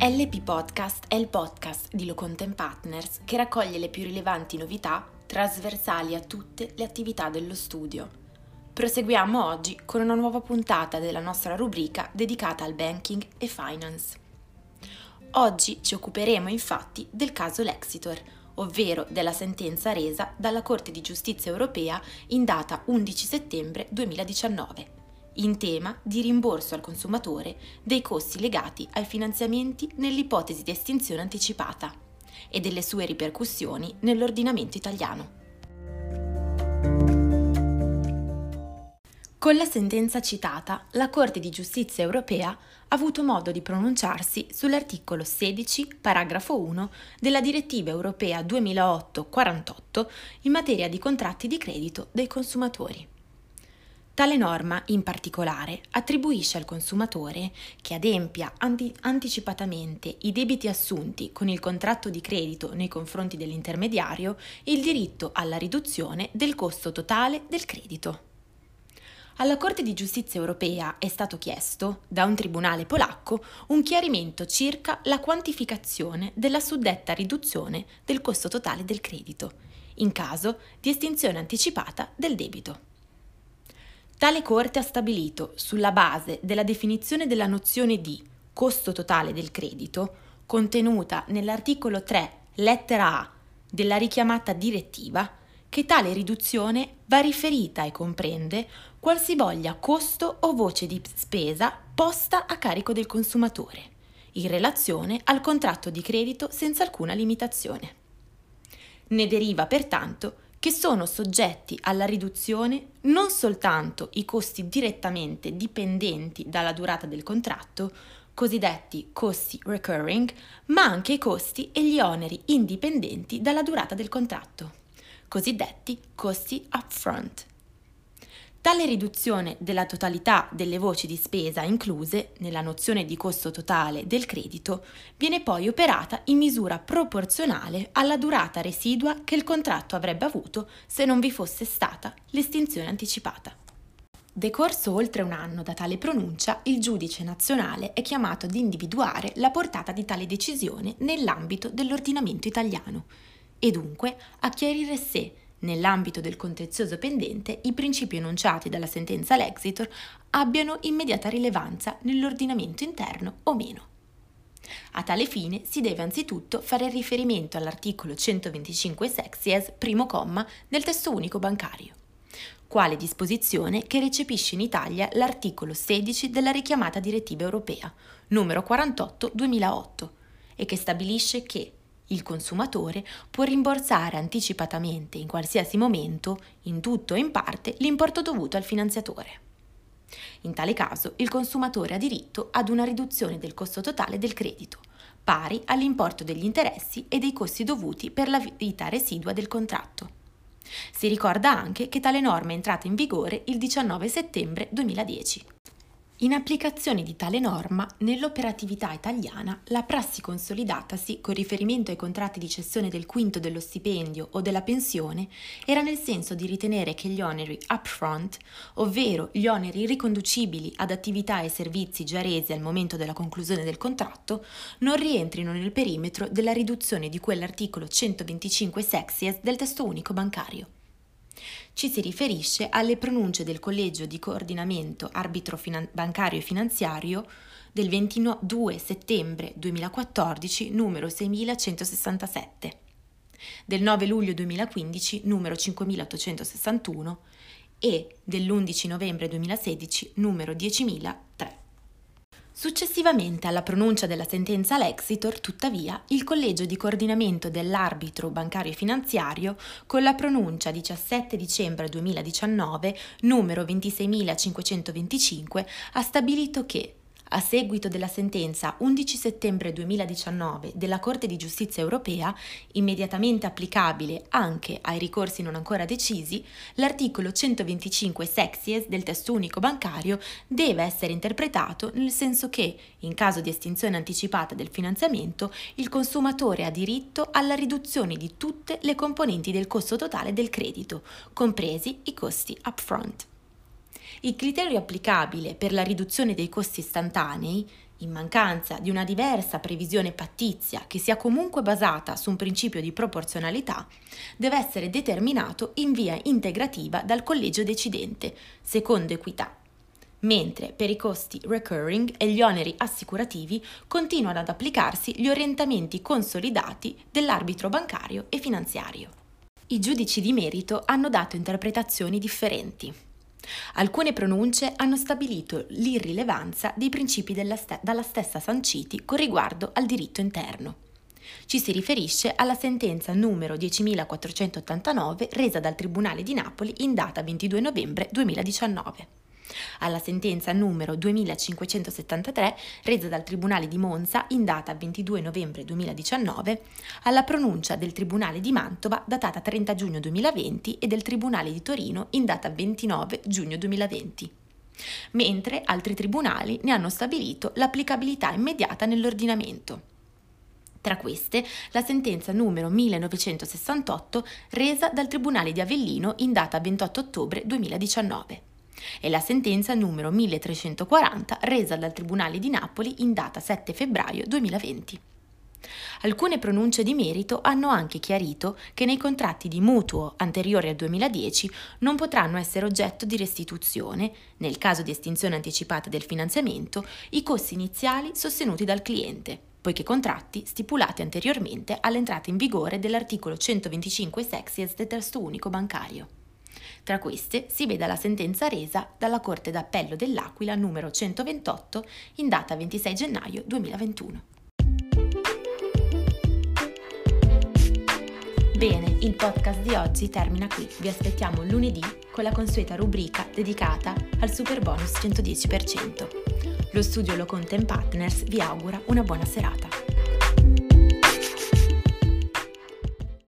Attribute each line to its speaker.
Speaker 1: LP Podcast è il podcast di Locontent Partners che raccoglie le più rilevanti novità trasversali a tutte le attività dello studio. Proseguiamo oggi con una nuova puntata della nostra rubrica dedicata al banking e finance. Oggi ci occuperemo infatti del caso Lexitor, ovvero della sentenza resa dalla Corte di Giustizia europea in data 11 settembre 2019 in tema di rimborso al consumatore dei costi legati ai finanziamenti nell'ipotesi di estinzione anticipata e delle sue ripercussioni nell'ordinamento italiano. Con la sentenza citata, la Corte di giustizia europea ha avuto modo di pronunciarsi sull'articolo 16, paragrafo 1 della direttiva europea 2008-48 in materia di contratti di credito dei consumatori. Tale norma, in particolare, attribuisce al consumatore che adempia anti- anticipatamente i debiti assunti con il contratto di credito nei confronti dell'intermediario il diritto alla riduzione del costo totale del credito. Alla Corte di giustizia europea è stato chiesto, da un tribunale polacco, un chiarimento circa la quantificazione della suddetta riduzione del costo totale del credito, in caso di estinzione anticipata del debito. Tale Corte ha stabilito, sulla base della definizione della nozione di costo totale del credito, contenuta nell'articolo 3, lettera A della richiamata direttiva, che tale riduzione va riferita e comprende qualsivoglia costo o voce di spesa posta a carico del consumatore, in relazione al contratto di credito senza alcuna limitazione. Ne deriva pertanto che sono soggetti alla riduzione non soltanto i costi direttamente dipendenti dalla durata del contratto, cosiddetti costi recurring, ma anche i costi e gli oneri indipendenti dalla durata del contratto, cosiddetti costi upfront. Tale riduzione della totalità delle voci di spesa incluse nella nozione di costo totale del credito viene poi operata in misura proporzionale alla durata residua che il contratto avrebbe avuto se non vi fosse stata l'estinzione anticipata. Decorso oltre un anno da tale pronuncia, il giudice nazionale è chiamato ad individuare la portata di tale decisione nell'ambito dell'ordinamento italiano e dunque a chiarire se nell'ambito del contenzioso pendente, i principi enunciati dalla sentenza Lexitor abbiano immediata rilevanza nell'ordinamento interno o meno. A tale fine si deve anzitutto fare riferimento all'articolo 125 sexies, primo comma, del testo unico bancario, quale disposizione che recepisce in Italia l'articolo 16 della richiamata direttiva europea, numero 48 2008, e che stabilisce che il consumatore può rimborsare anticipatamente in qualsiasi momento, in tutto o in parte, l'importo dovuto al finanziatore. In tale caso il consumatore ha diritto ad una riduzione del costo totale del credito, pari all'importo degli interessi e dei costi dovuti per la vita residua del contratto. Si ricorda anche che tale norma è entrata in vigore il 19 settembre 2010. In applicazione di tale norma, nell'operatività italiana, la prassi consolidatasi con riferimento ai contratti di cessione del quinto dello stipendio o della pensione era nel senso di ritenere che gli oneri upfront, ovvero gli oneri riconducibili ad attività e servizi già resi al momento della conclusione del contratto, non rientrino nel perimetro della riduzione di quell'articolo 125 sexies del testo unico bancario ci si riferisce alle pronunce del Collegio di Coordinamento Arbitro Finan- Bancario e Finanziario del 22 settembre 2014 numero 6167, del 9 luglio 2015 numero 5861 e dell'11 novembre 2016 numero 10003. Successivamente alla pronuncia della sentenza Lexitor, tuttavia, il Collegio di coordinamento dell'arbitro bancario e finanziario, con la pronuncia 17 dicembre 2019, numero 26525, ha stabilito che a seguito della sentenza 11 settembre 2019 della Corte di giustizia europea, immediatamente applicabile anche ai ricorsi non ancora decisi, l'articolo 125 sexies del testo unico bancario deve essere interpretato nel senso che, in caso di estinzione anticipata del finanziamento, il consumatore ha diritto alla riduzione di tutte le componenti del costo totale del credito, compresi i costi upfront. Il criterio applicabile per la riduzione dei costi istantanei, in mancanza di una diversa previsione pattizia che sia comunque basata su un principio di proporzionalità, deve essere determinato in via integrativa dal collegio decidente, secondo equità mentre per i costi recurring e gli oneri assicurativi continuano ad applicarsi gli orientamenti consolidati dell'arbitro bancario e finanziario. I giudici di merito hanno dato interpretazioni differenti. Alcune pronunce hanno stabilito l'irrilevanza dei principi st- dalla stessa sanciti con riguardo al diritto interno. Ci si riferisce alla sentenza numero 10.489 resa dal Tribunale di Napoli in data 22 novembre 2019 alla sentenza numero 2573 resa dal Tribunale di Monza in data 22 novembre 2019, alla pronuncia del Tribunale di Mantova datata 30 giugno 2020 e del Tribunale di Torino in data 29 giugno 2020 mentre altri tribunali ne hanno stabilito l'applicabilità immediata nell'ordinamento. Tra queste, la sentenza numero 1968 resa dal Tribunale di Avellino in data 28 ottobre 2019 e la sentenza numero 1340 resa dal Tribunale di Napoli in data 7 febbraio 2020. Alcune pronunce di merito hanno anche chiarito che nei contratti di mutuo anteriori al 2010 non potranno essere oggetto di restituzione, nel caso di estinzione anticipata del finanziamento, i costi iniziali sostenuti dal cliente, poiché contratti stipulati anteriormente all'entrata in vigore dell'articolo 125 sexies del testo unico bancario. Tra queste si vede la sentenza resa dalla Corte d'Appello dell'Aquila numero 128 in data 26 gennaio 2021. Bene, il podcast di oggi termina qui. Vi aspettiamo lunedì con la consueta rubrica dedicata al super bonus 110%. Lo studio Lo Content Partners vi augura una buona serata.